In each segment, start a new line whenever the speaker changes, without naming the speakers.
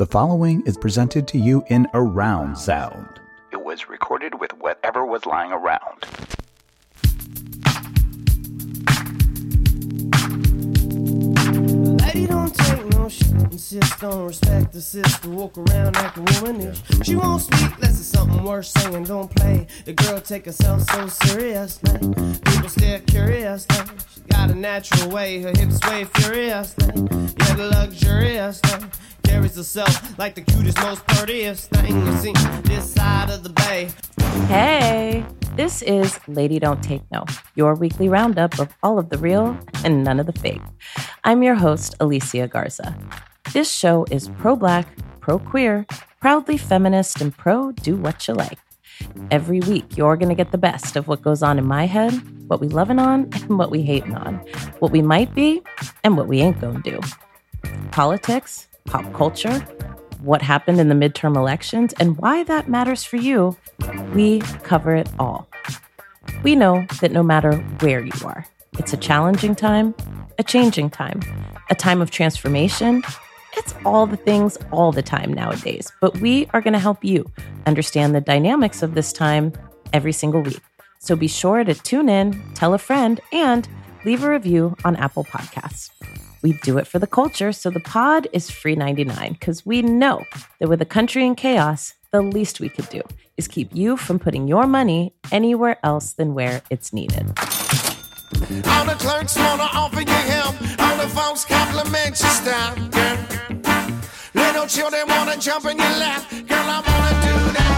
The following is presented to you in around sound.
It was recorded with whatever was lying around.
Lady don't take no shit, insist on respect the sister, walk around acting womanish. She won't speak unless it's something worth saying, don't play. The girl take herself so serious, now. People stare curious, now. She got a natural way, her hips sway furious, now. Yeah, luxurious, now. Carries herself like the cutest, most prettiest thing you see this side of the bay.
Hey, this is Lady Don't Take No, your weekly roundup of all of the real and none of the fake. I'm your host, Alicia Garza. This show is pro black, pro queer, proudly feminist, and pro do what you like. Every week, you're going to get the best of what goes on in my head, what we loving on, and what we hating on, what we might be, and what we ain't going to do. Politics, pop culture, what happened in the midterm elections, and why that matters for you, we cover it all. We know that no matter where you are, it's a challenging time, a changing time, a time of transformation. It's all the things all the time nowadays, but we are going to help you understand the dynamics of this time every single week. So be sure to tune in, tell a friend, and leave a review on Apple Podcasts. We do it for the culture, so the pod is free 99 because we know that with a country in chaos, the least we could do is keep you from putting your money anywhere else than where it's needed.
All the clerks wanna offer you help. All the folks compliment your style. Little children wanna jump in your lap. Girl, I wanna do that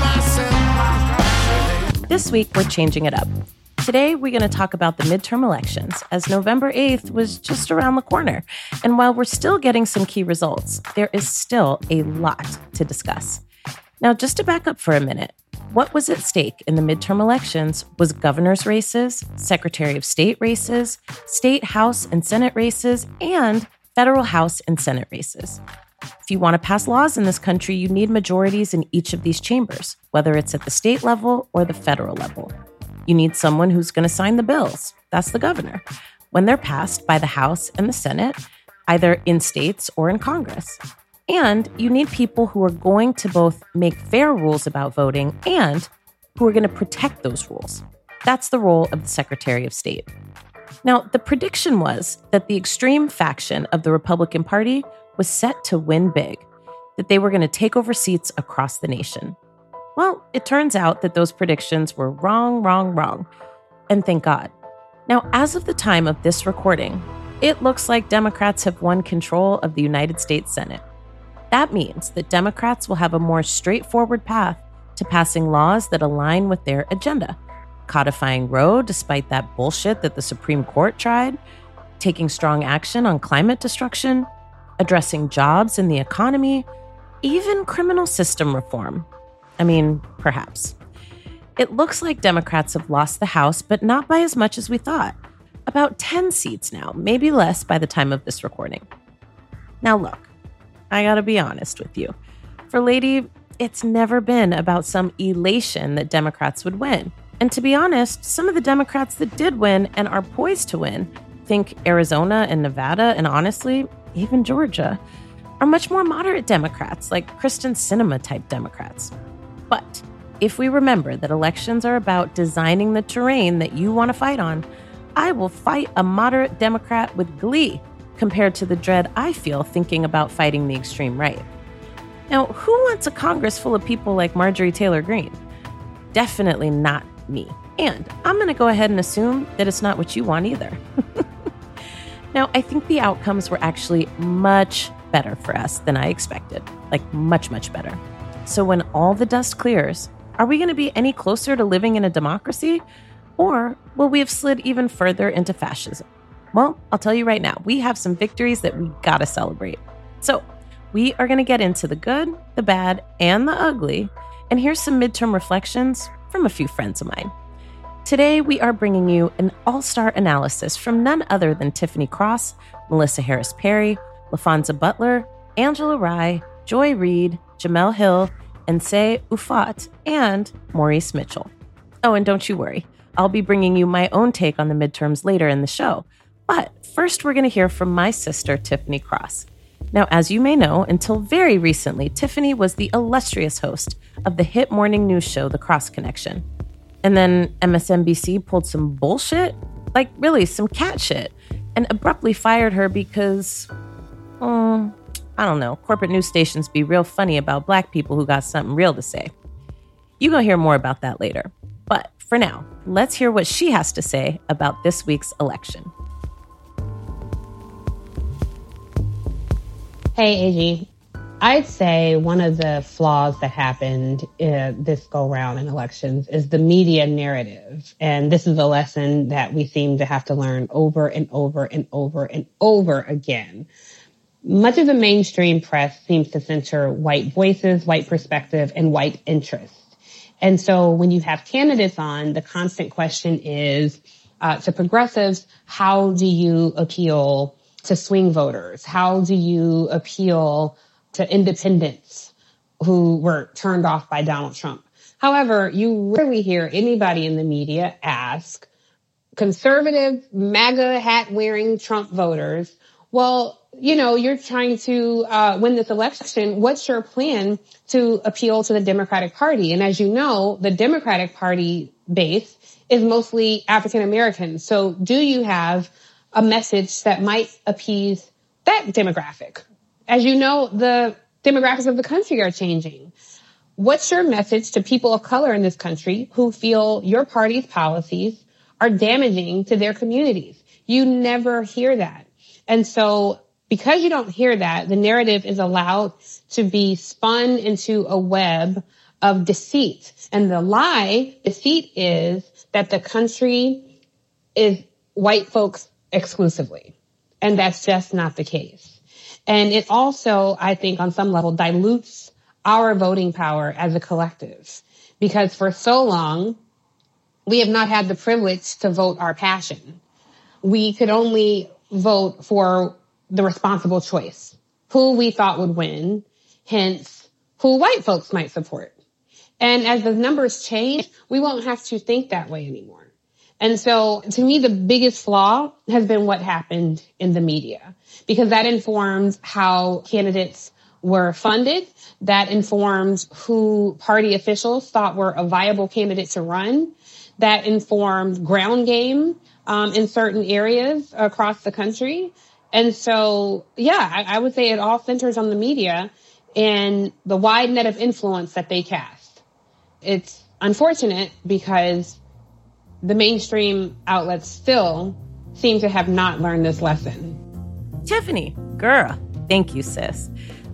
myself.
This week, we're changing it up. Today, we're going to talk about the midterm elections, as November 8th was just around the corner. And while we're still getting some key results, there is still a lot to discuss. Now, just to back up for a minute, what was at stake in the midterm elections was governor's races, secretary of state races, state house and senate races, and federal house and senate races. If you want to pass laws in this country, you need majorities in each of these chambers, whether it's at the state level or the federal level. You need someone who's going to sign the bills. That's the governor. When they're passed by the House and the Senate, either in states or in Congress. And you need people who are going to both make fair rules about voting and who are going to protect those rules. That's the role of the Secretary of State. Now, the prediction was that the extreme faction of the Republican Party was set to win big, that they were going to take over seats across the nation. Well, it turns out that those predictions were wrong, wrong, wrong. And thank God. Now, as of the time of this recording, it looks like Democrats have won control of the United States Senate. That means that Democrats will have a more straightforward path to passing laws that align with their agenda, codifying Roe despite that bullshit that the Supreme Court tried, taking strong action on climate destruction, addressing jobs in the economy, even criminal system reform. I mean, perhaps. It looks like Democrats have lost the House, but not by as much as we thought. About 10 seats now, maybe less by the time of this recording. Now, look, I gotta be honest with you. For Lady, it's never been about some elation that Democrats would win. And to be honest, some of the Democrats that did win and are poised to win, think Arizona and Nevada, and honestly, even Georgia, are much more moderate Democrats, like Kyrsten Sinema type Democrats. But if we remember that elections are about designing the terrain that you want to fight on, I will fight a moderate Democrat with glee compared to the dread I feel thinking about fighting the extreme right. Now, who wants a Congress full of people like Marjorie Taylor Greene? Definitely not me. And I'm going to go ahead and assume that it's not what you want either. now, I think the outcomes were actually much better for us than I expected. Like, much, much better. So, when all the dust clears, are we going to be any closer to living in a democracy? Or will we have slid even further into fascism? Well, I'll tell you right now, we have some victories that we gotta celebrate. So, we are gonna get into the good, the bad, and the ugly. And here's some midterm reflections from a few friends of mine. Today, we are bringing you an all star analysis from none other than Tiffany Cross, Melissa Harris Perry, LaPhonza Butler, Angela Rye, Joy Reid, Jemele Hill, Nsé Ufot, and Maurice Mitchell. Oh, and don't you worry, I'll be bringing you my own take on the midterms later in the show. But first, we're going to hear from my sister, Tiffany Cross. Now, as you may know, until very recently, Tiffany was the illustrious host of the hit morning news show, The Cross Connection. And then MSNBC pulled some bullshit, like really some cat shit, and abruptly fired her because, um, I don't know, corporate news stations be real funny about black people who got something real to say. You're going to hear more about that later. But for now, let's hear what she has to say about this week's election.
Hey, AG. I'd say one of the flaws that happened uh, this go round in elections is the media narrative. And this is a lesson that we seem to have to learn over and over and over and over again. Much of the mainstream press seems to center white voices, white perspective, and white interests. And so when you have candidates on, the constant question is uh, to progressives, how do you appeal to swing voters? How do you appeal to independents who were turned off by Donald Trump? However, you rarely hear anybody in the media ask conservative MAGA hat wearing Trump voters, well, you know, you're trying to uh, win this election. What's your plan to appeal to the Democratic Party? And as you know, the Democratic Party base is mostly African American. So do you have a message that might appease that demographic. As you know, the demographics of the country are changing. What's your message to people of color in this country who feel your party's policies are damaging to their communities? You never hear that. And so because you don't hear that, the narrative is allowed to be spun into a web of deceit. And the lie, deceit is that the country is white folks exclusively. And that's just not the case. And it also, I think, on some level dilutes our voting power as a collective because for so long, we have not had the privilege to vote our passion. We could only vote for the responsible choice, who we thought would win, hence who white folks might support. And as the numbers change, we won't have to think that way anymore. And so to me, the biggest flaw has been what happened in the media because that informs how candidates were funded. That informs who party officials thought were a viable candidate to run. That informed ground game um, in certain areas across the country. And so, yeah, I, I would say it all centers on the media and the wide net of influence that they cast. It's unfortunate because the mainstream outlets still seem to have not learned this lesson.
Tiffany, girl, thank you, sis.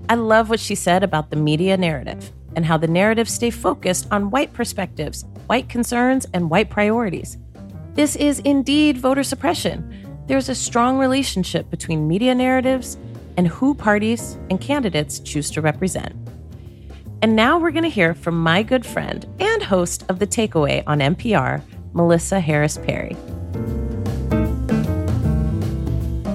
I love what she said about the media narrative and how the narratives stay focused on white perspectives, white concerns, and white priorities. This is indeed voter suppression. There's a strong relationship between media narratives and who parties and candidates choose to represent. And now we're going to hear from my good friend and host of The Takeaway on NPR, Melissa Harris Perry.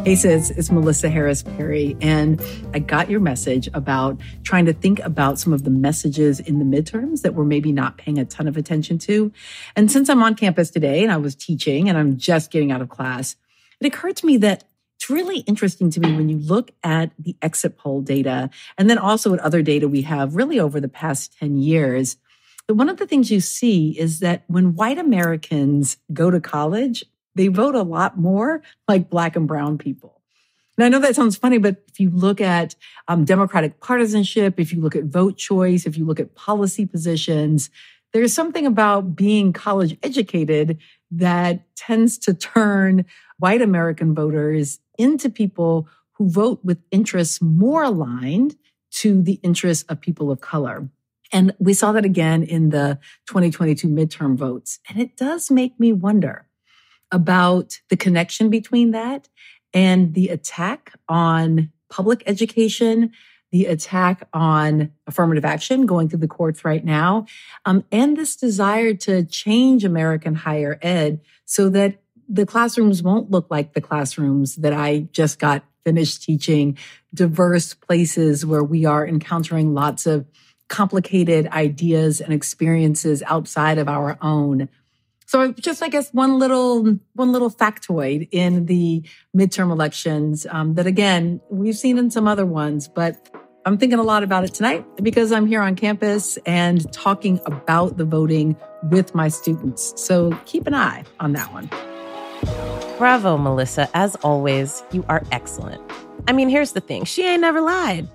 Hey, sis, it's Melissa Harris Perry, and I got your message about trying to think about some of the messages in the midterms that we're maybe not paying a ton of attention to. And since I'm on campus today and I was teaching and I'm just getting out of class, it occurred to me that it's really interesting to me when you look at the exit poll data and then also at other data we have really over the past 10 years That one of the things you see is that when white Americans go to college, they vote a lot more like black and brown people. And I know that sounds funny, but if you look at um, Democratic partisanship, if you look at vote choice, if you look at policy positions, there's something about being college educated that tends to turn white American voters into people who vote with interests more aligned to the interests of people of color. And we saw that again in the 2022 midterm votes. And it does make me wonder about the connection between that and the attack on public education, the attack on affirmative action going through the courts right now, um, and this desire to change American higher ed so that the classrooms won't look like the classrooms that I just got finished teaching, diverse places where we are encountering lots of complicated ideas and experiences outside of our own. So just, I guess, one little one little factoid in the midterm elections um, that, again, we've seen in some other ones, but I'm thinking a lot about it tonight because I'm here on campus and talking about the voting with my students. So keep an eye on that one.
Bravo, Melissa. As always, you are excellent. I mean, here's the thing she ain't never lied.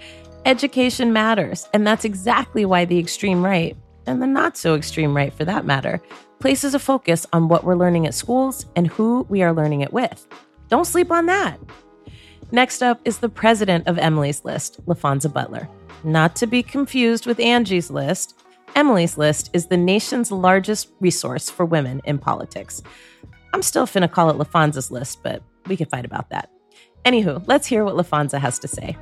Education matters. And that's exactly why the extreme right, and the not so extreme right for that matter, places a focus on what we're learning at schools and who we are learning it with. Don't sleep on that. Next up is the president of Emily's List, LaPhonza Butler. Not to be confused with Angie's List, Emily's List is the nation's largest resource for women in politics. I'm still finna call it LaPhonza's List, but we can fight about that. Anywho, let's hear what LaPhonza has to say.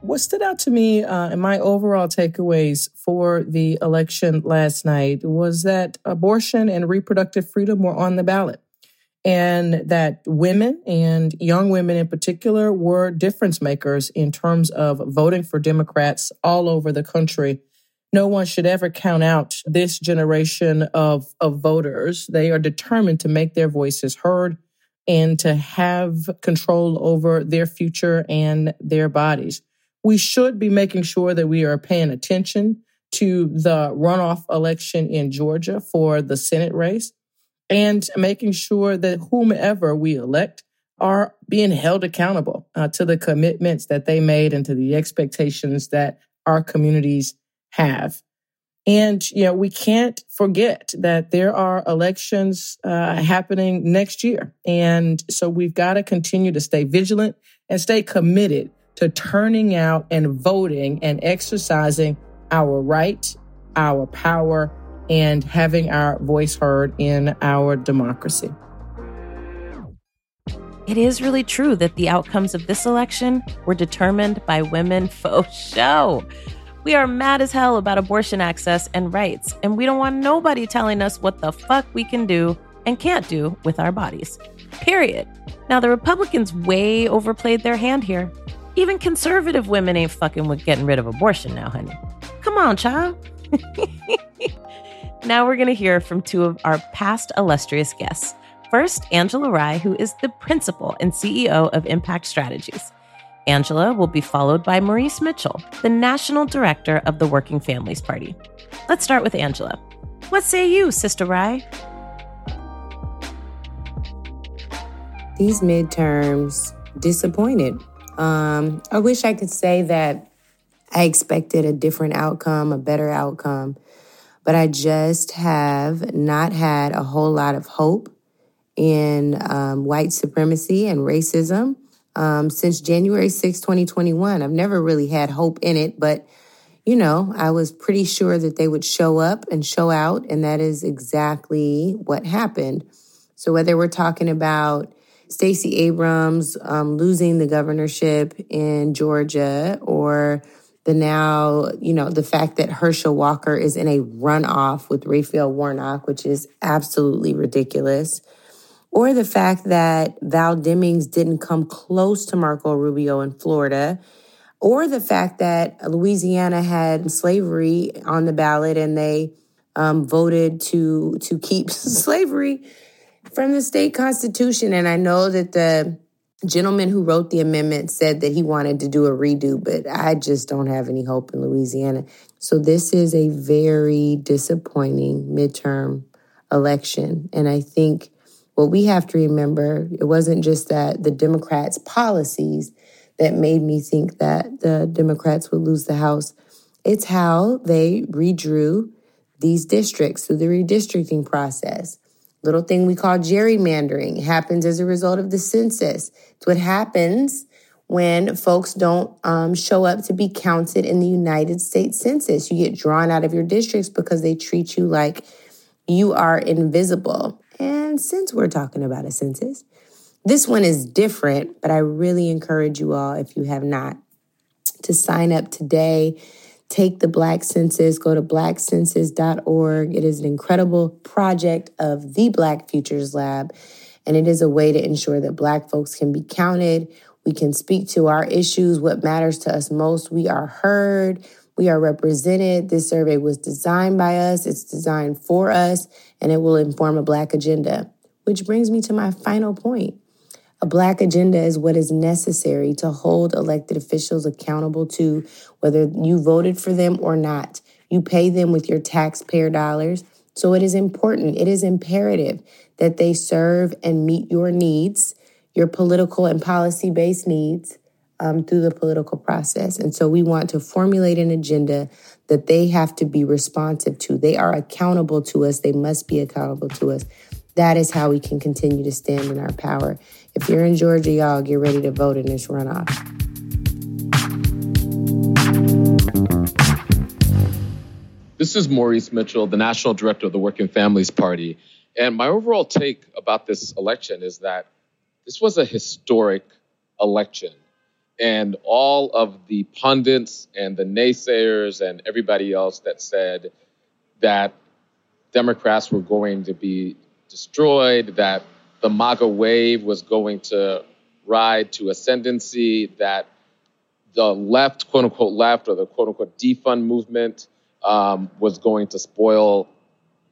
What stood out to me uh, and my overall takeaways for the election last night was that abortion and reproductive freedom were on the ballot and that women and young women in particular were difference makers in terms of voting for Democrats all over the country. No one should ever count out this generation of, of voters. They are determined to make their voices heard and to have control over their future and their bodies. We should be making sure that we are paying attention to the runoff election in Georgia for the Senate race and making sure that whomever we elect are being held accountable uh, to the commitments that they made and to the expectations that our communities have. And, you know, we can't forget that there are elections uh, happening next year. And so we've got to continue to stay vigilant and stay committed to turning out and voting and exercising our right, our power, and having our voice heard in our democracy.
It is really true that the outcomes of this election were determined by women faux show. We are mad as hell about abortion access and rights, and we don't want nobody telling us what the fuck we can do and can't do with our bodies. Period. Now, the Republicans way overplayed their hand here. Even conservative women ain't fucking with getting rid of abortion now, honey. Come on, child. Now we're going to hear from two of our past illustrious guests. First, Angela Rye, who is the principal and CEO of Impact Strategies. Angela will be followed by Maurice Mitchell, the national director of the Working Families Party. Let's start with Angela. What say you, Sister Rye?
These midterms disappointed. Um, I wish I could say that I expected a different outcome, a better outcome but I just have not had a whole lot of hope in um, white supremacy and racism um, since January 6, 2021. I've never really had hope in it, but you know, I was pretty sure that they would show up and show out, and that is exactly what happened. So, whether we're talking about Stacey Abrams um, losing the governorship in Georgia or the now, you know, the fact that Herschel Walker is in a runoff with Raphael Warnock, which is absolutely ridiculous, or the fact that Val Demings didn't come close to Marco Rubio in Florida, or the fact that Louisiana had slavery on the ballot and they um, voted to to keep slavery from the state constitution. And I know that the gentleman who wrote the amendment said that he wanted to do a redo, but I just don't have any hope in Louisiana. So this is a very disappointing midterm election. And I think what we have to remember, it wasn't just that the Democrats' policies that made me think that the Democrats would lose the House. It's how they redrew these districts through the redistricting process little thing we call gerrymandering happens as a result of the census. It's what happens when folks don't um, show up to be counted in the United States Census. You get drawn out of your districts because they treat you like you are invisible. And since we're talking about a census, this one is different, but I really encourage you all, if you have not, to sign up today take the Black Census, go to blackcensus.org. It is an incredible project of the Black Futures Lab, and it is a way to ensure that Black folks can be counted. We can speak to our issues, what matters to us most. We are heard. We are represented. This survey was designed by us, it's designed for us, and it will inform a Black agenda. Which brings me to my final point. A Black agenda is what is necessary to hold elected officials accountable to whether you voted for them or not. You pay them with your taxpayer dollars. So it is important, it is imperative that they serve and meet your needs, your political and policy based needs um, through the political process. And so we want to formulate an agenda that they have to be responsive to. They are accountable to us, they must be accountable to us. That is how we can continue to stand in our power. If you're in Georgia, y'all get ready to vote in this runoff.
This is Maurice Mitchell, the National Director of the Working Families Party. And my overall take about this election is that this was a historic election and all of the pundits and the naysayers and everybody else that said that Democrats were going to be destroyed, that the MAGA wave was going to ride to ascendancy, that the left, quote unquote left, or the quote unquote defund movement um, was going to spoil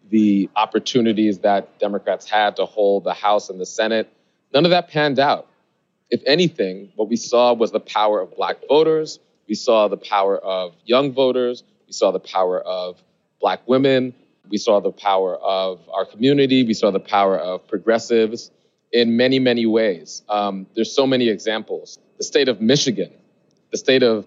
the opportunities that Democrats had to hold the House and the Senate. None of that panned out if anything, what we saw was the power of black voters. We saw the power of young voters. We saw the power of black women. We saw the power of our community. We saw the power of progressives in many, many ways. Um, there's so many examples. The state of Michigan, the state of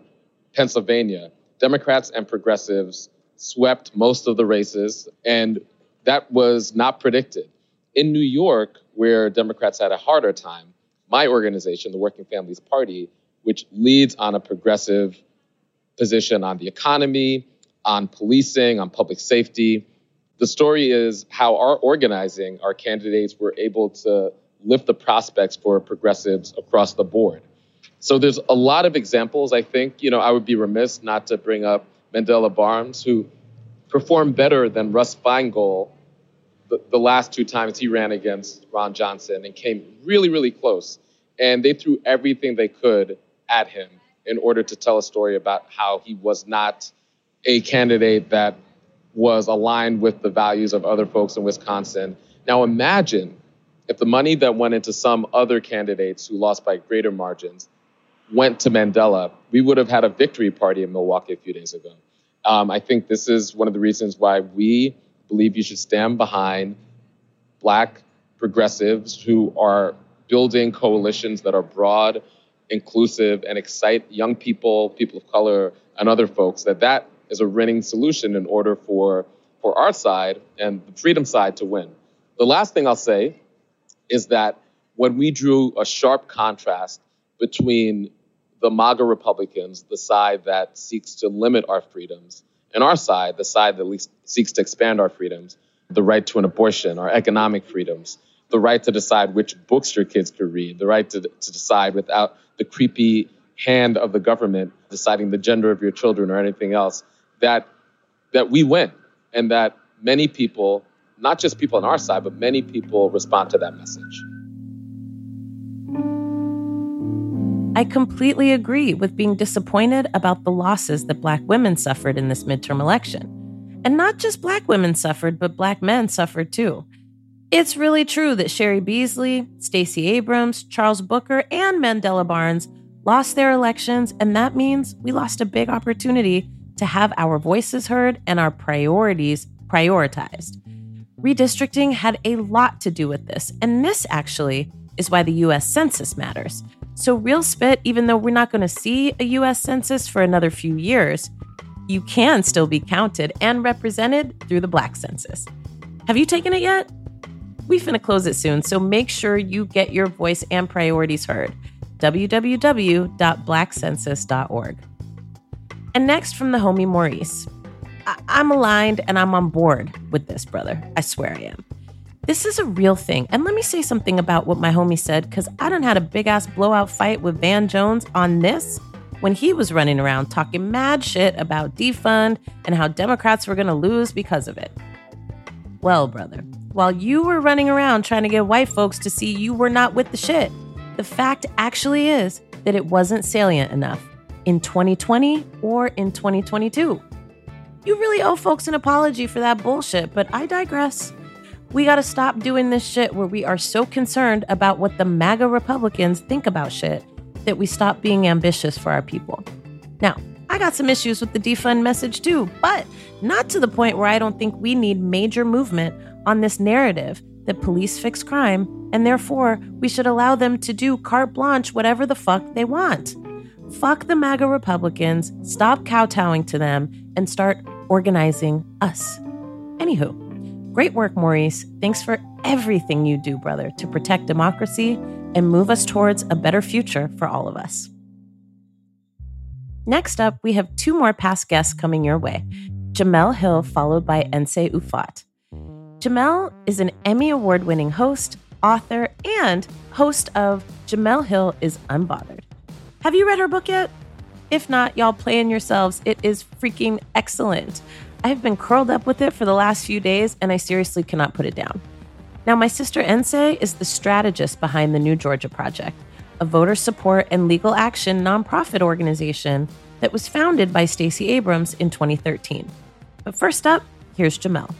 Pennsylvania, Democrats and progressives swept most of the races, and that was not predicted. In New York, where Democrats had a harder time, my organization, the Working Families Party, which leads on a progressive position on the economy, on policing, on public safety. The story is how our organizing, our candidates were able to lift the prospects for progressives across the board. So there's a lot of examples. I think, you know, I would be remiss not to bring up Mandela Barnes, who performed better than Russ Feingold the, the last two times he ran against Ron Johnson and came really, really close. And they threw everything they could at him in order to tell a story about how he was not a candidate that was aligned with the values of other folks in Wisconsin. Now imagine if the money that went into some other candidates who lost by greater margins went to Mandela, we would have had a victory party in Milwaukee a few days ago. Um, I think this is one of the reasons why we believe you should stand behind black progressives who are building coalitions that are broad, inclusive, and excite young people, people of color, and other folks. That that is a winning solution in order for for our side and the freedom side to win. The last thing I'll say is that when we drew a sharp contrast between the MAGA Republicans, the side that seeks to limit our freedoms, and our side, the side that seeks to expand our freedoms, the right to an abortion, our economic freedoms, the right to decide which books your kids could read, the right to, to decide without the creepy hand of the government deciding the gender of your children or anything else, that that we win and that many people, not just people on our side, but many people respond to that message.
I completely agree with being disappointed about the losses that Black women suffered in this midterm election. And not just Black women suffered, but Black men suffered too. It's really true that Cheri Beasley, Stacey Abrams, Charles Booker, and Mandela Barnes lost their elections, and that means we lost a big opportunity to have our voices heard and our priorities prioritized. Redistricting had a lot to do with this, and this actually is why the US Census matters. So, Real Spit, even though we're not going to see a US Census for another few years, you can still be counted and represented through the Black Census. Have you taken it yet? We finna close it soon, so make sure you get your voice and priorities heard. www.blackcensus.org. And next from the homie Maurice. I- I'm aligned and I'm on board with this, brother. I swear I am. This is a real thing. And let me say something about what my homie said, because I done had a big ass blowout fight with Van Jones on this when he was running around talking mad shit about defund and how Democrats were gonna lose because of it. Well, brother, while you were running around trying to get white folks to see you were not with the shit. The fact actually is that it wasn't salient enough. in 2020 or in 2022. You really owe folks an apology for that bullshit, but I digress. We gotta stop doing this shit where we are so concerned about what the MAGA Republicans think about shit that we stop being ambitious for our people. Now, I got some issues with the defund message too, but not to the point where I don't think we need major movement on this narrative that police fix crime and therefore we should allow them to do carte blanche whatever the fuck they want. Fuck the MAGA Republicans, stop kowtowing to them, and start organizing us. Anywho, great work, Maurice. Thanks for everything you do, brother, to protect democracy and move us towards a better future for all of us. Next up, we have two more past guests coming your way Jemele Hill, followed by Nsé Ufot. Jemele is an Emmy Award winning host, author, and host of Jemele Hill is Unbothered. Have you read her book yet? If not, y'all plan yourselves. It is freaking excellent. I have been curled up with it for the last few days, and I seriously cannot put it down. Now, my sister Nsé is the strategist behind the New Georgia Project, a voter support and legal action nonprofit organization that was founded by Stacey Abrams in 2013. But first up, here's Jemele.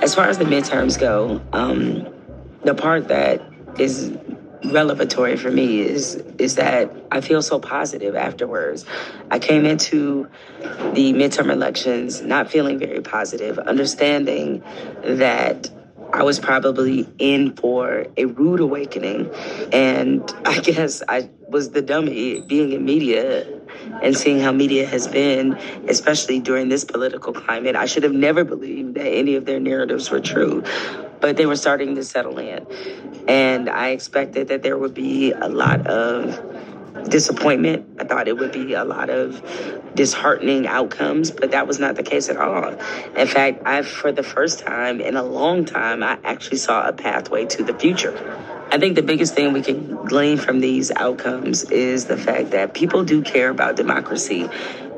As far as the midterms go, um, the part that is revelatory for me is is that I feel so positive afterwards. I came into the midterm elections not feeling very positive, understanding that I was probably in for a rude awakening. And I guess I was the dummy being in media and seeing how media has been, especially during this political climate. I should have never believed that any of their narratives were true, but they were starting to settle in. And I expected that there would be a lot of disappointment. I thought it would be a lot of disheartening outcomes, but that was not the case at all. In fact, I, for the first time in a long time, I actually saw a pathway to the future. I think the biggest thing we can glean from these outcomes is the fact that people do care about democracy.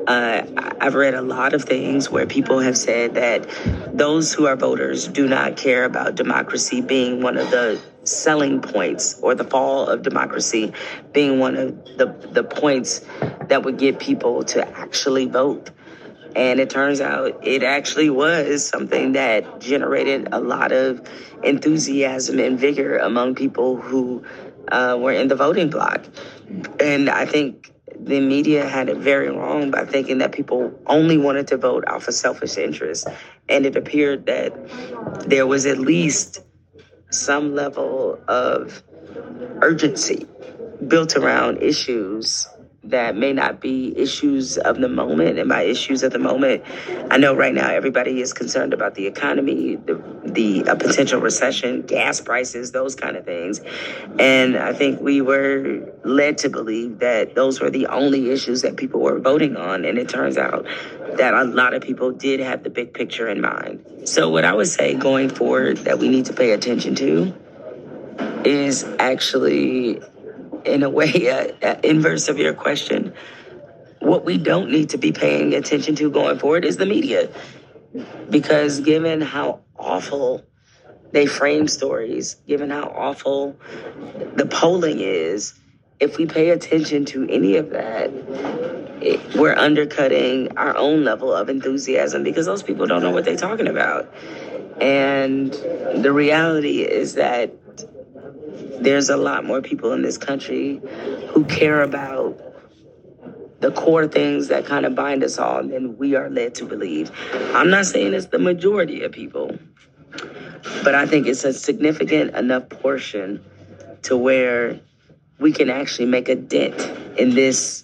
Uh, I've read a lot of things where people have said that those who are voters do not care about democracy being one of the selling points or the fall of democracy being one of the, the points that would get people to actually vote. And it turns out it actually was something that generated a lot of enthusiasm and vigor among people who uh, were in the voting block. And I think the media had it very wrong by thinking that people only wanted to vote off of selfish interest. And it appeared that there was at least some level of urgency built around issues that may not be issues of the moment. And by issues of the moment, I know right now everybody is concerned about the economy, the, the potential recession, gas prices, those kind of things. And I think we were led to believe that those were the only issues that people were voting on. And it turns out that a lot of people did have the big picture in mind. So, what I would say going forward that we need to pay attention to is actually in a way, uh, uh, inverse of your question. What we don't need to be paying attention to going forward is the media. Because given how awful they frame stories, given how awful the polling is, if we pay attention to any of that, it, we're undercutting our own level of enthusiasm because those people don't know what they're talking about. And the reality is that there's a lot more people in this country who care about the core things that kind of bind us all than we are led to believe. I'm not saying it's the majority of people, but I think it's a significant enough portion to where we can actually make a dent in this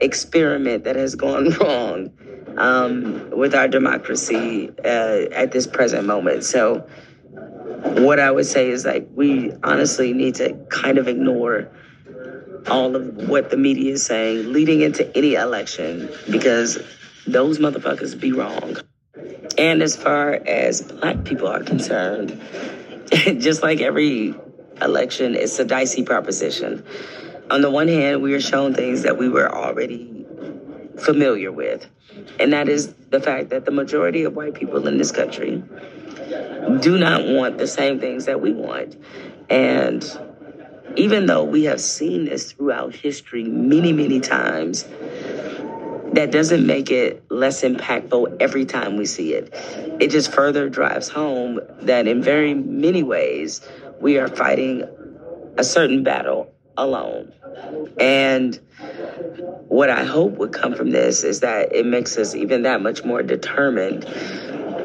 experiment that has gone wrong um, with our democracy uh, at this present moment. So what I would say is like we honestly need to kind of ignore all of what the media is saying leading into any election because those motherfuckers be wrong. And as far as black people are concerned, just like every election, it's a dicey proposition. On the one hand, we are shown things that we were already familiar with, and that is the fact that the majority of white people in this country do not want the same things that we want. And even though we have seen this throughout history many, many times, that doesn't make it less impactful every time we see it. It just further drives home that in very many ways, we are fighting a certain battle alone. And what I hope would come from this is that it makes us even that much more determined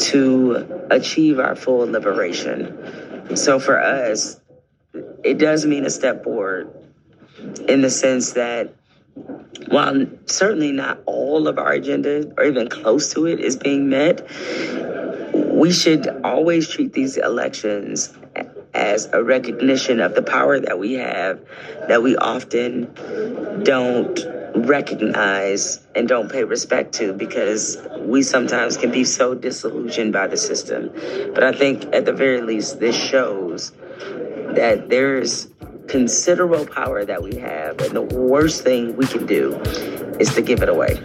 to achieve our full liberation. So for us, it does mean a step forward in the sense that while certainly not all of our agenda or even close to it is being met, we should always treat these elections as a recognition of the power that we have that we often don't recognize and don't pay respect to because we sometimes can be so disillusioned by the system. But I think at the very least, this shows that there's considerable power that we have, and the worst thing we can do is to give it away.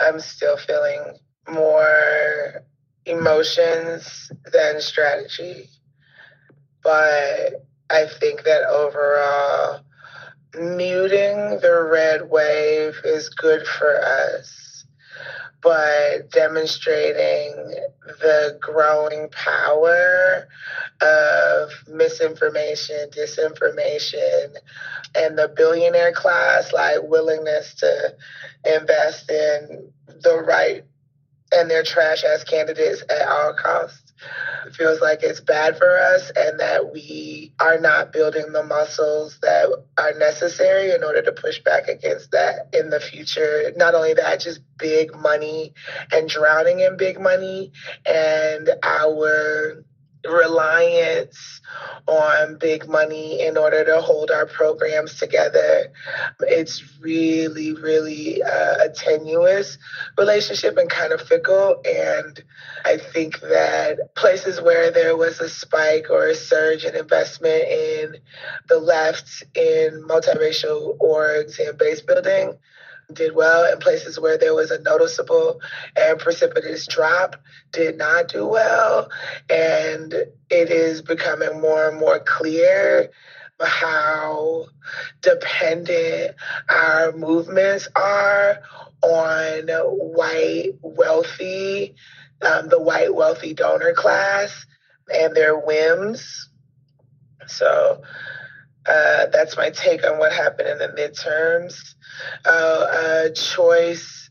I'm still feeling more emotions than strategy, but I think that overall, muting the red wave is good for us but demonstrating the growing power of misinformation, disinformation, and the billionaire class, like willingness to invest in the right and their trash ass candidates at all costs feels like it's bad for us and that we are not building the muscles that are necessary in order to push back against that in the future. Not only that, just big money and drowning in big money and our reliance on big money in order to hold our programs together. It's really, really uh, a tenuous relationship and kind of fickle. And I think that places where there was a spike or a surge in investment in the left in multiracial orgs and base building, did well, and places where there was a noticeable and precipitous drop did not do well. And it is becoming more and more clear how dependent our movements are on white, wealthy, um, the white, wealthy donor class and their whims. So uh, that's my take on what happened in the midterms uh, choice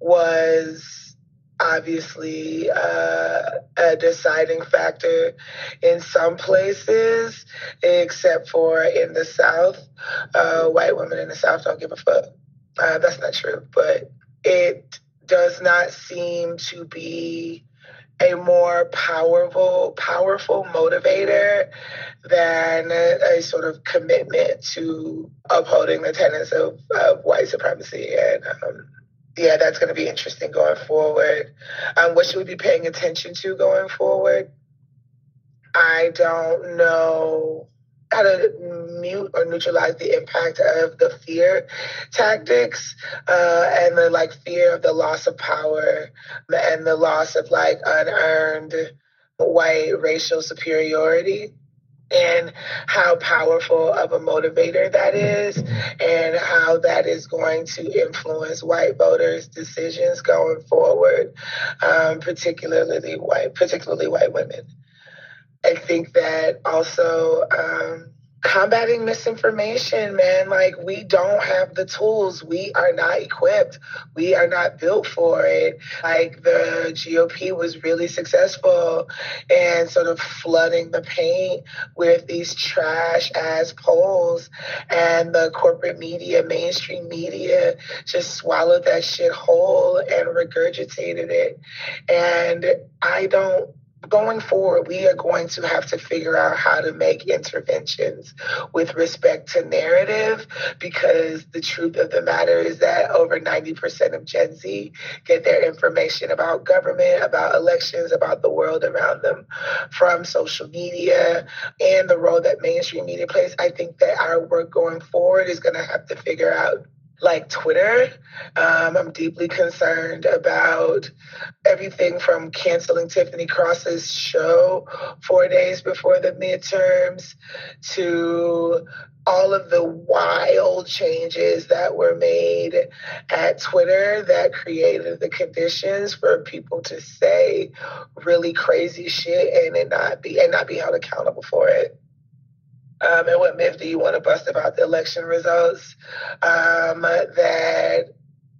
was obviously uh, a deciding factor in some places, except for in the South. Uh, white women in the South don't give a fuck. Uh, that's not true, but it does not seem to be a more powerful powerful motivator than a, a, sort of commitment to upholding the tenets of, of white supremacy. And um, yeah that's going to be interesting going forward. Um, what should we be paying attention to going forward? I don't know how to mute or neutralize the impact of the fear tactics uh, and the like fear of the loss of power and the loss of like unearned white racial superiority and how powerful of a motivator that is and how that is going to influence white voters decisions going forward um, particularly white particularly white women I think that also um, combating misinformation, man, like we don't have the tools. We are not equipped. We are not built for it. Like the GOP was really successful in sort of flooding the paint with these trash ass polls and the corporate media, mainstream media just swallowed that shit whole and regurgitated it. And I don't going forward, we are going to have to figure out how to make interventions with respect to narrative because the truth of the matter is that over 90% of Gen Z get their information about government, about elections, about the world around them from social media and the role that mainstream media plays. I think that our work going forward is going to have to figure out like Twitter. Um, I'm deeply concerned about everything from canceling Tiffany Cross's show four days before the midterms to all of the wild changes that were made at Twitter that created the conditions for people to say really crazy shit and not be and not be held accountable for it. Um, and what myth do you want to bust about the election results? Um, that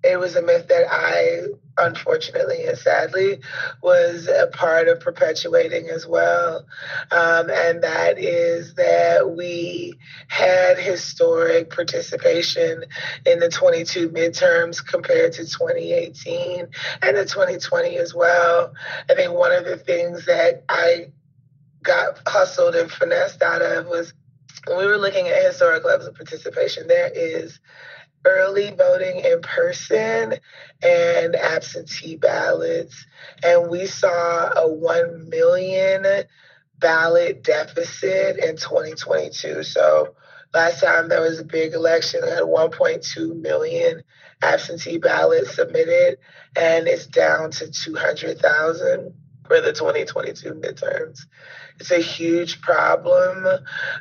it was a myth that I, unfortunately and sadly, was a part of perpetuating as well. Um, and that is that we had historic participation in the 22 midterms compared to 2018 and the 2020 as well. I think one of the things that I got hustled and finessed out of was when we were looking at historic levels of participation, there is early voting in person and absentee ballots. And we saw a 1 million ballot deficit in 2022. So last time there was a big election, we had 1.2 million absentee ballots submitted, and it's down to 200,000 for the 2022 midterms. It's a huge problem.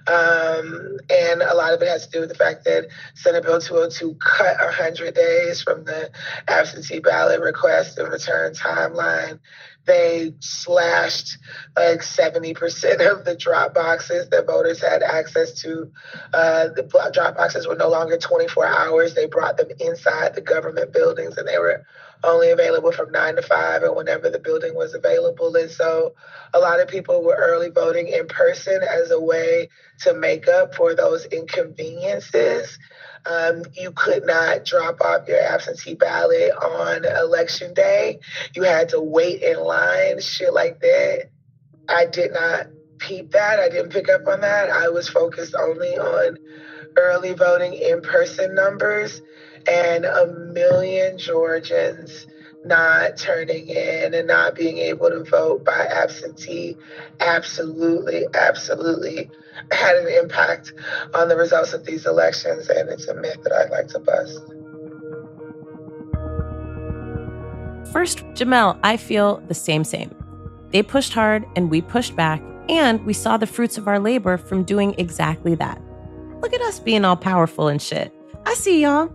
Um, and a lot of it has to do with the fact that Senate Bill 202 cut 100 days from the absentee ballot request and return timeline. They slashed like 70% of the drop boxes that voters had access to. Uh, the drop boxes were no longer 24 hours. They brought them inside the government buildings and they were only available from nine to five and whenever the building was available. And so a lot of people were early voting in person as a way to make up for those inconveniences. Um, you could not drop off your absentee ballot on election day. You had to wait in line, shit like that. I did not peep that. I didn't pick up on that. I was focused only on early voting in person numbers and a million Georgians not turning in and not being able to vote by absentee absolutely, absolutely had an impact on the results of these elections. And it's a myth that I'd like to bust.
First, Jemele, I feel the same, same. They pushed hard and we pushed back, and we saw the fruits of our labor from doing exactly that. Look at us being all powerful and shit. I see y'all.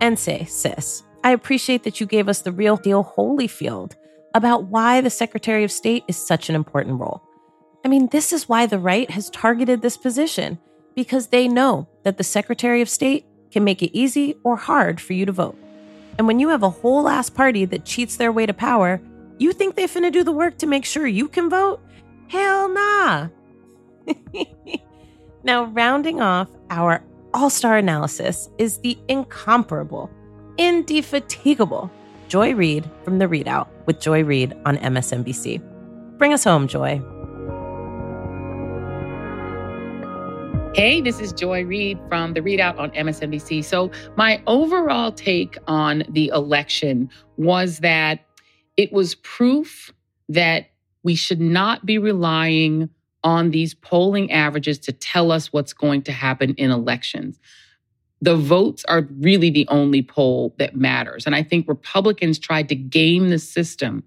Nsé, sis, I appreciate that you gave us the real deal Holyfield about why the Secretary of State is such an important role. I mean, this is why the right has targeted this position, because they know that the Secretary of State can make it easy or hard for you to vote. And when you have a whole ass party that cheats their way to power, you think they finna do the work to make sure you can vote? Hell nah. now, rounding off our all star analysis is the incomparable, indefatigable Joy Reid from The ReidOut with Joy Reid on MSNBC. Bring us home, Joy.
Hey, this is Joy Reid from The ReidOut on MSNBC. So, my overall take on the election was that it was proof that we should not be relying on these polling averages to tell us what's going to happen in elections. The votes are really the only poll that matters. And I think Republicans tried to game the system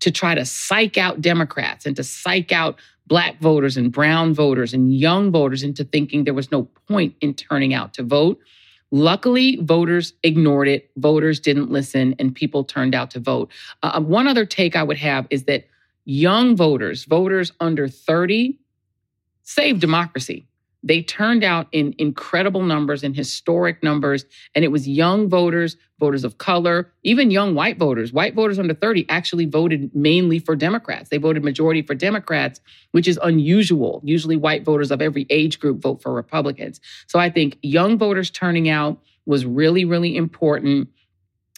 to try to psych out Democrats and to psych out Black voters and Brown voters and young voters into thinking there was no point in turning out to vote. Luckily, voters ignored it. Voters didn't listen, and people turned out to vote. Uh, one other take I would have is that young voters, voters under 30, saved democracy. They turned out in incredible numbers in historic numbers. And it was young voters, voters of color, even young white voters. White voters under 30 actually voted mainly for Democrats. They voted majority for Democrats, which is unusual. Usually, white voters of every age group vote for Republicans. So I think young voters turning out was really, really important.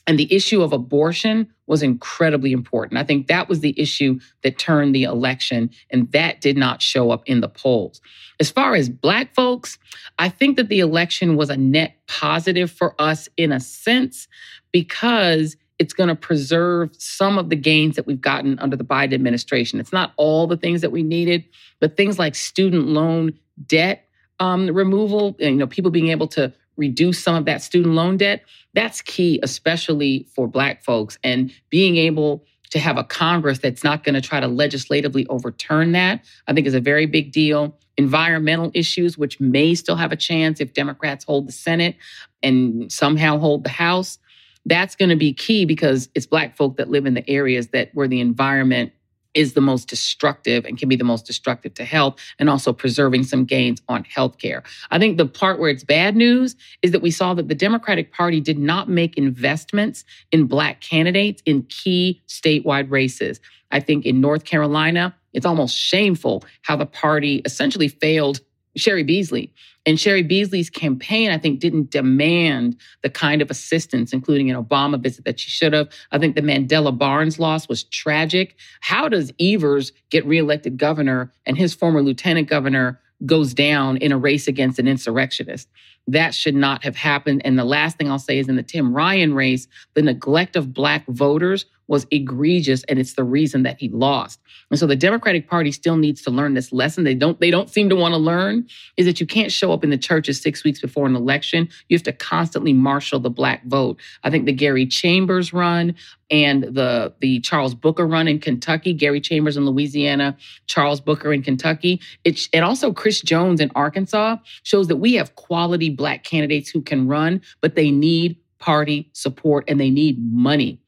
And the issue of abortion was incredibly important. I think that was the issue that turned the election, and that did not show up in the polls. As far as Black folks, I think that the election was a net positive for us in a sense because it's going to preserve some of the gains that we've gotten under the Biden administration. It's not all the things that we needed, but things like student loan debt um, removal, you know, people being able to reduce some of that student loan debt. That's key, especially for Black folks. And being able to have a Congress that's not going to try to legislatively overturn that, I think is a very big deal. Environmental issues, which may still have a chance if Democrats hold the Senate and somehow hold the House. That's going to be key because it's Black folk that live in the areas that where the environment is the most destructive and can be the most destructive to health and also preserving some gains on healthcare. I think the part where it's bad news is that we saw that the Democratic Party did not make investments in black candidates in key statewide races. I think in North Carolina, it's almost shameful how the party essentially failed Cheri Beasley. And Cheri Beasley's campaign, I think, didn't demand the kind of assistance, including an Obama visit that she should have. I think the Mandela Barnes loss was tragic. How does Evers get reelected governor and his former lieutenant governor goes down in a race against an insurrectionist? That should not have happened. And the last thing I'll say is in the Tim Ryan race, the neglect of Black voters was egregious and it's the reason that he lost. And so the Democratic Party still needs to learn this lesson. They don't they don't seem to want to learn is that you can't show up in the churches 6 weeks before an election. You have to constantly marshal the black vote. I think the Gary Chambers run and the the Charles Booker run in Kentucky, Gary Chambers in Louisiana, Charles Booker in Kentucky. It, and also Chris Jones in Arkansas shows that we have quality black candidates who can run, but they need party support and they need money.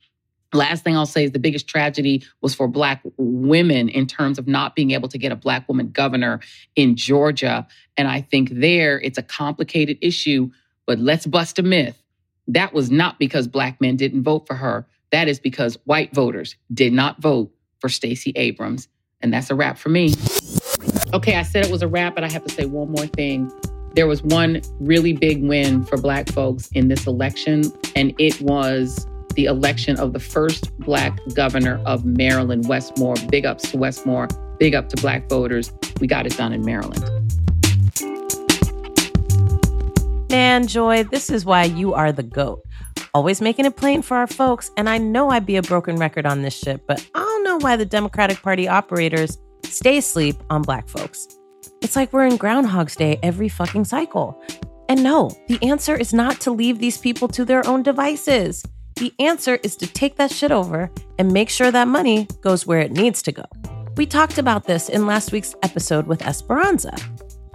Last thing I'll say is the biggest tragedy was for Black women in terms of not being able to get a Black woman governor in Georgia. And I think there it's a complicated issue, but let's bust a myth. That was not because Black men didn't vote for her. That is because white voters did not vote for Stacey Abrams. And that's a wrap for me. Okay, I said it was a wrap, but I have to say one more thing. There was one really big win for Black folks in this election, and it was the election of the first Black governor of Maryland, Wes Moore. Big ups to Wes Moore, Big up to Black voters. We got it done in Maryland.
Man, Joy, this is why you are the GOAT. Always making it plain for our folks. And I know I'd be a broken record on this shit, but I don't know why the Democratic Party operators stay asleep on Black folks. It's like we're in Groundhog's Day every fucking cycle. And no, the answer is not to leave these people to their own devices. The answer is to take that shit over and make sure that money goes where it needs to go. We talked about this in last week's episode with Esperanza.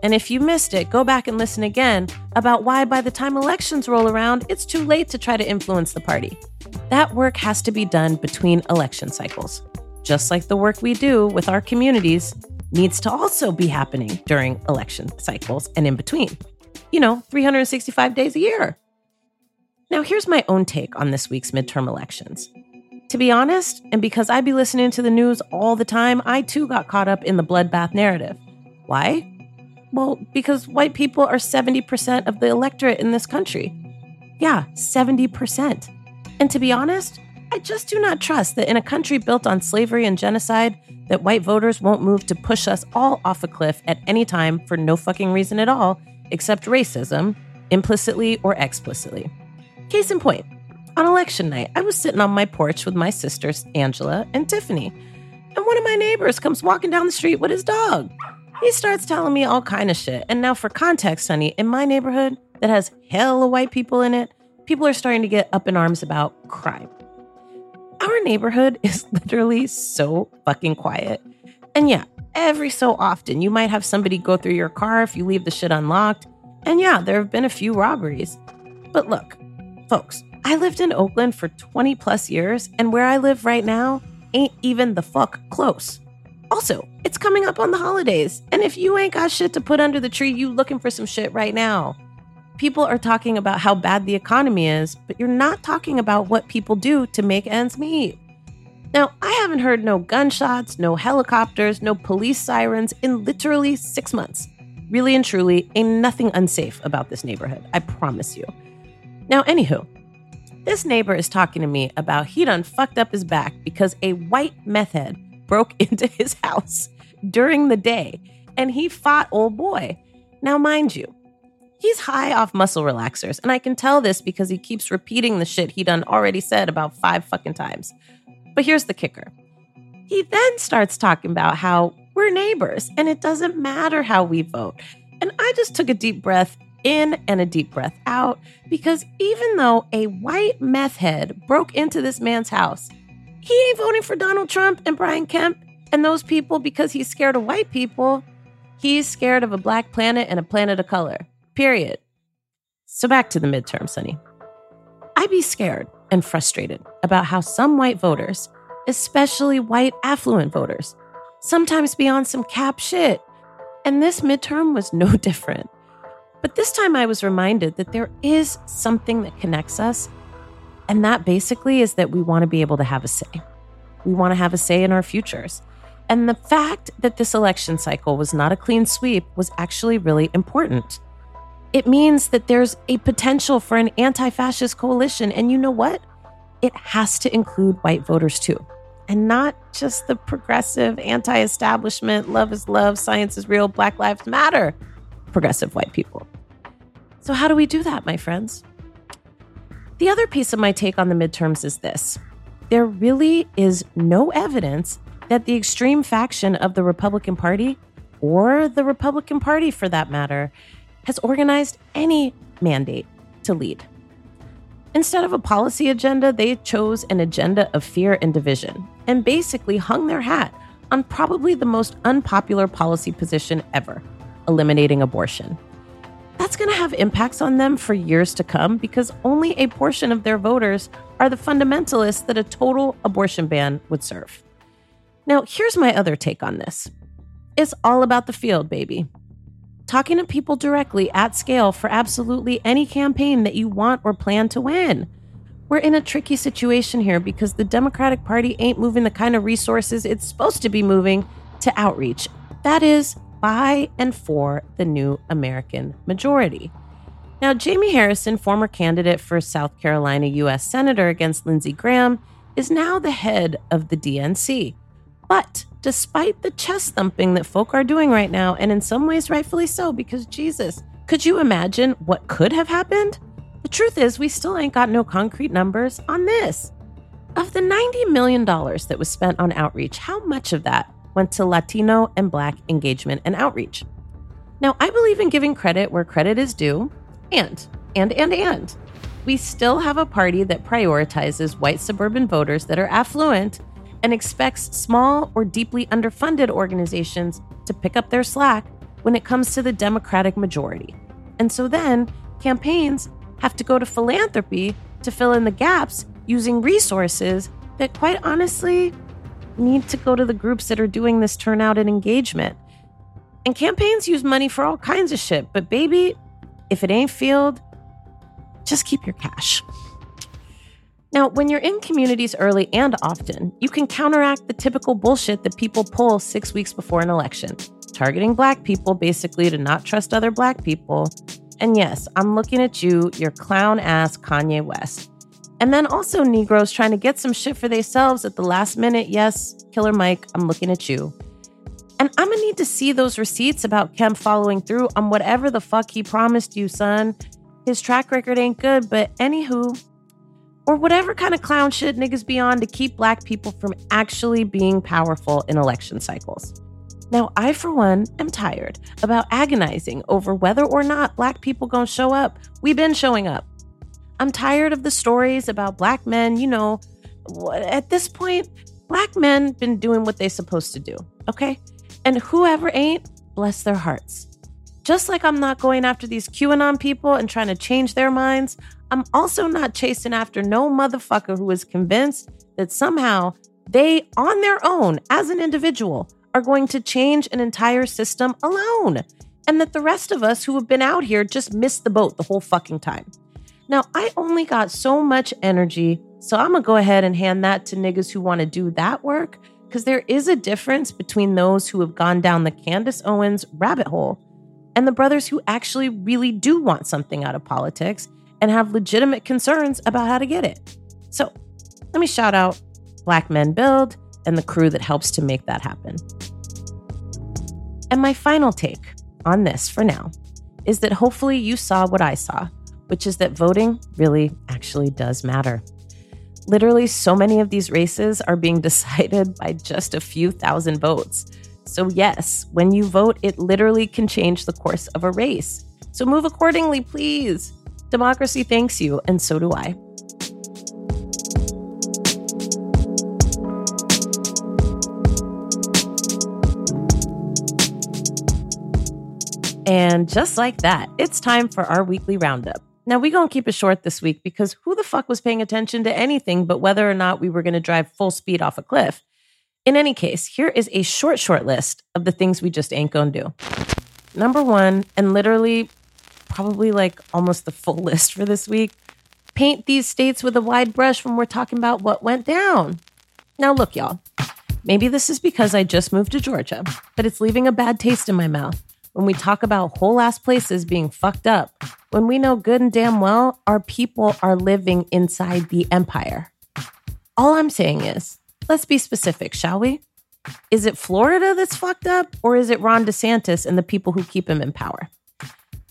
And if you missed it, go back and listen again about why by the time elections roll around, it's too late to try to influence the party. That work has to be done between election cycles. Just like the work we do with our communities needs to also be happening during election cycles and in between. You know, 365 days a year. Now, here's my own take on this week's midterm elections. To be honest, and because I'd be listening to the news all the time, I too got caught up in the bloodbath narrative. Why? Well, because white people are 70% of the electorate in this country. Yeah, 70%. And to be honest, I just do not trust that in a country built on slavery and genocide, that white voters won't move to push us all off a cliff at any time for no fucking reason at all, except racism, implicitly or explicitly. Case in point, on election night, I was sitting on my porch with my sisters, Angela and Tiffany, and one of my neighbors comes walking down the street with his dog. He starts telling me all kind of shit. And now, for context, honey, in my neighborhood that has hella white people in it, people are starting to get up in arms about crime. Our neighborhood is literally so fucking quiet. And yeah, every so often you might have somebody go through your car if you leave the shit unlocked. And yeah, there have been a few robberies. But look, Folks, I lived in Oakland for 20 plus years, and where I live right now ain't even the fuck close. Also, it's coming up on the holidays, and if you ain't got shit to put under the tree, you looking for some shit right now. People are talking about how bad the economy is, but you're not talking about what people do to make ends meet. Now, I haven't heard no gunshots, no helicopters, no police sirens in literally six months. Really and truly, ain't nothing unsafe about this neighborhood, I promise you. Now, anywho, this neighbor is talking to me about he done fucked up his back because a white meth head broke into his house during the day and he fought old boy. Now, mind you, he's high off muscle relaxers, and I can tell this because he keeps repeating the shit he done already said about five fucking times. But here's the kicker. He then starts talking about how we're neighbors and it doesn't matter how we vote. And I just took a deep breath in and a deep breath out because even though a white meth head broke into this man's house, he ain't voting for Donald Trump and Brian Kemp and those people because he's scared of white people. He's scared of a black planet and a planet of color. Period. So back to the midterm, Sonny. I'd be scared and frustrated about how some white voters, especially white affluent voters, sometimes be on some cap shit. And this midterm was no different. But this time I was reminded that there is something that connects us. And that basically is that we want to be able to have a say. We want to have a say in our futures. And the fact that this election cycle was not a clean sweep was actually really important. It means that there's a potential for an anti fascist coalition. And you know what? It has to include white voters too, and not just the progressive, anti establishment, love is love, science is real, Black Lives Matter progressive white people. So, how do we do that, my friends? The other piece of my take on the midterms is this there really is no evidence that the extreme faction of the Republican Party, or the Republican Party for that matter, has organized any mandate to lead. Instead of a policy agenda, they chose an agenda of fear and division and basically hung their hat on probably the most unpopular policy position ever eliminating abortion. That's going to have impacts on them for years to come because only a portion of their voters are the fundamentalists that a total abortion ban would serve. Now, here's my other take on this it's all about the field, baby. Talking to people directly at scale for absolutely any campaign that you want or plan to win. We're in a tricky situation here because the Democratic Party ain't moving the kind of resources it's supposed to be moving to outreach. That is, by and for the new American majority. Now, Jamie Harrison, former candidate for South Carolina U.S. Senator against Lindsey Graham, is now the head of the DNC. But despite the chest thumping that folk are doing right now, and in some ways rightfully so, because Jesus, could you imagine what could have happened? The truth is, we still ain't got no concrete numbers on this. Of the $90 million that was spent on outreach, how much of that went to Latino and Black engagement and outreach? Now, I believe in giving credit where credit is due, and, and, and, and. We still have a party that prioritizes white suburban voters that are affluent and expects small or deeply underfunded organizations to pick up their slack when it comes to the Democratic majority. And so then campaigns have to go to philanthropy to fill in the gaps using resources that, quite honestly, need to go to the groups that are doing this turnout and engagement. And campaigns use money for all kinds of shit, but baby, if it ain't field, just keep your cash. Now, when you're in communities early and often, you can counteract the typical bullshit that people pull six weeks before an election, targeting Black people basically to not trust other Black people. And yes, I'm looking at you, your clown ass Kanye West. And then also Negroes trying to get some shit for themselves at the last minute. Yes, Killer Mike, I'm looking at you. And I'm gonna need to see those receipts about Kemp following through on whatever the fuck he promised you, son. His track record ain't good, but anywho, or whatever kind of clown shit niggas be on to keep black people from actually being powerful in election cycles. Now, I, for one, am tired about agonizing over whether or not black people gonna show up. We've been showing up. I'm tired of the stories about black men, you know, at this point, black men been doing what they supposed to do, okay? And whoever ain't, bless their hearts. Just like I'm not going after these QAnon people and trying to change their minds, I'm also not chasing after no motherfucker who is convinced that somehow they, on their own, as an individual, are going to change an entire system alone. And that the rest of us who have been out here just missed the boat the whole fucking time. Now, I only got so much energy, so I'm gonna go ahead and hand that to niggas who wanna do that work, because there is a difference between those who have gone down the Candace Owens rabbit hole and the brothers who actually really do want something out of politics and have legitimate concerns about how to get it. So let me shout out Black Men Build and the crew that helps to make that happen. And my final take on this for now is that hopefully you saw what I saw, which is that voting really actually does matter. Literally, so many of these races are being decided by just a few thousand votes. So, yes, when you vote, it literally can change the course of a race. So move accordingly, please. Democracy thanks you, and so do I. And just like that, it's time for our weekly roundup. Now, we're going to keep it short this week because who the fuck was paying attention to anything but whether or not we were going to drive full speed off a cliff? In any case, here is a short, short list of the things we just ain't to do. Number one, and literally probably like almost the full list for this week paint these states with a wide brush when we're talking about what went down. Now, look, y'all, maybe this is because I just moved to Georgia, but it's leaving a bad taste in my mouth when we talk about whole ass places being fucked up, when we know good and damn well our people are living inside the empire. All I'm saying is, let's be specific, shall we? Is it Florida that's fucked up, or is it Ron DeSantis and the people who keep him in power?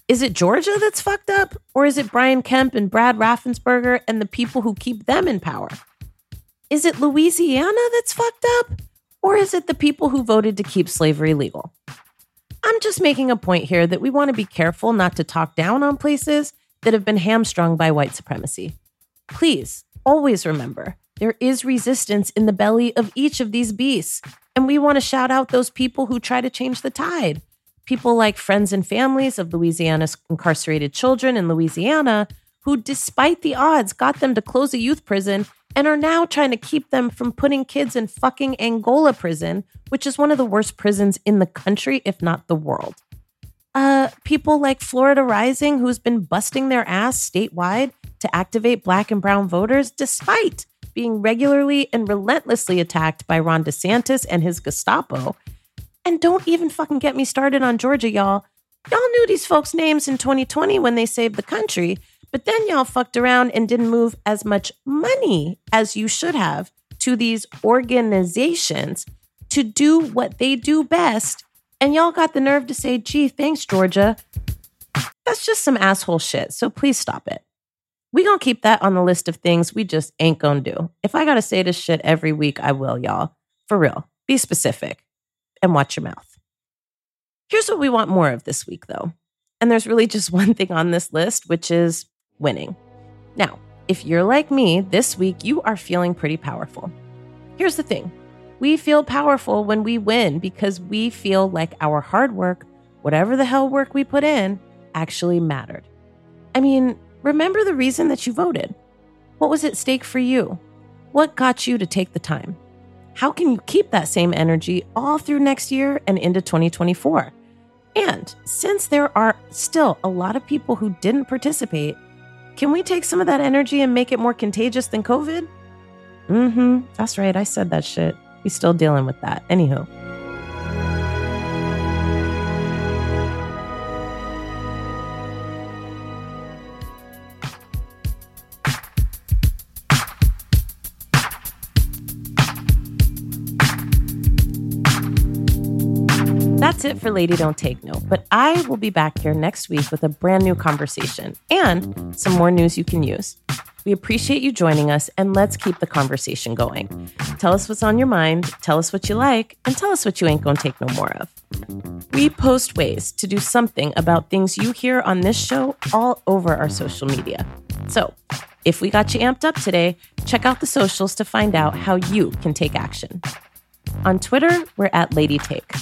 Is it Georgia that's fucked up, or is it Brian Kemp and Brad Raffensperger and the people who keep them in power? Is it Louisiana that's fucked up, or is it the people who voted to keep slavery legal? I'm just making a point here that we want to be careful not to talk down on places that have been hamstrung by white supremacy. Please always remember there is resistance in the belly of each of these beasts, and we want to shout out those people who try to change the tide. People like friends and families of Louisiana's incarcerated children in Louisiana, who, despite the odds, got them to close a youth prison and are now trying to keep them from putting kids in fucking Angola prison, which is one of the worst prisons in the country, if not the world. Uh, people like Florida Rising, who's been busting their ass statewide to activate black and brown voters, despite being regularly and relentlessly attacked by Ron DeSantis and his Gestapo. And don't even fucking get me started on Georgia, y'all. Y'all knew these folks' names in 2020 when they saved the country, but then y'all fucked around and didn't move as much money as you should have to these organizations to do what they do best. And y'all got the nerve to say, gee, thanks, Georgia. That's just some asshole shit. So please stop it. We gonna keep that on the list of things we just ain't gonna do. If I gotta say this shit every week, I will, y'all. For real. Be specific and watch your mouth. Here's what we want more of this week, though. And there's really just one thing on this list, which is winning. Now, if you're like me, this week you are feeling pretty powerful. Here's the thing we feel powerful when we win because we feel like our hard work, whatever the hell work we put in, actually mattered. I mean, remember the reason that you voted. What was at stake for you? What got you to take the time? How can you keep that same energy all through next year and into 2024? And since there are still a lot of people who didn't participate, can we take some of that energy and make it more contagious than COVID? Mm hmm. That's right. I said that shit. We still dealing with that. Anywho. That's it for Lady Don't Take No, but I will be back here next week with a brand new conversation and some more news you can use. We appreciate you joining us and let's keep the conversation going. Tell us what's on your mind, tell us what you like, and tell us what you ain't gonna take no more of. We post ways to do something about things you hear on this show all over our social media. So, if we got you amped up today, check out the socials to find out how you can take action. On Twitter, we're at Lady Take.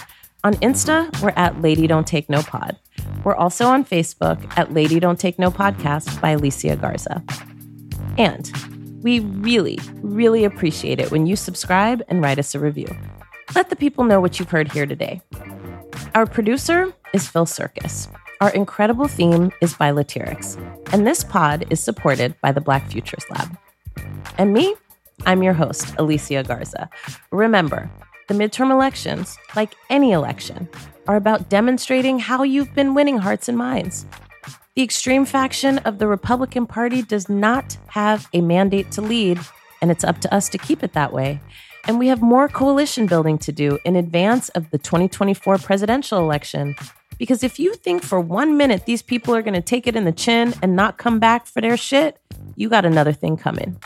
On Insta, we're at Lady Don't Take No Pod. We're also on Facebook at Lady Don't Take No Podcast by Alicia Garza. And we really, really appreciate it when you subscribe and write us a review. Let the people know what you've heard here today. Our producer is Phil Circus. Our incredible theme is by Latyrx. And this pod is supported by the Black Futures Lab. And me, I'm your host, Alicia Garza. Remember, the midterm elections, like any election, are about demonstrating how you've been winning hearts and minds. The extreme faction of the Republican Party does not have a mandate to lead, and it's up to us to keep it that way. And we have more coalition building to do in advance of the 2024 presidential election. Because if you think for one minute these people are going to take it in the chin and not come back for their shit, you got another thing coming.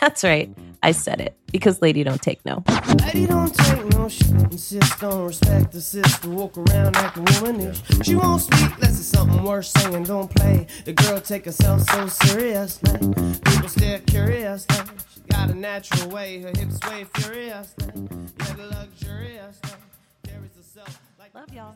That's right. I said it because lady don't take no.
Lady don't take no shit. Insist on respect the sister. Walk around acting womanish. She won't speak unless it's something worth saying. Don't play. The girl take herself so serious. Like, people stare curious. Like, she got a natural way. Her hips sway furious. Like, yet luxurious. Like, carries herself like
Love y'all.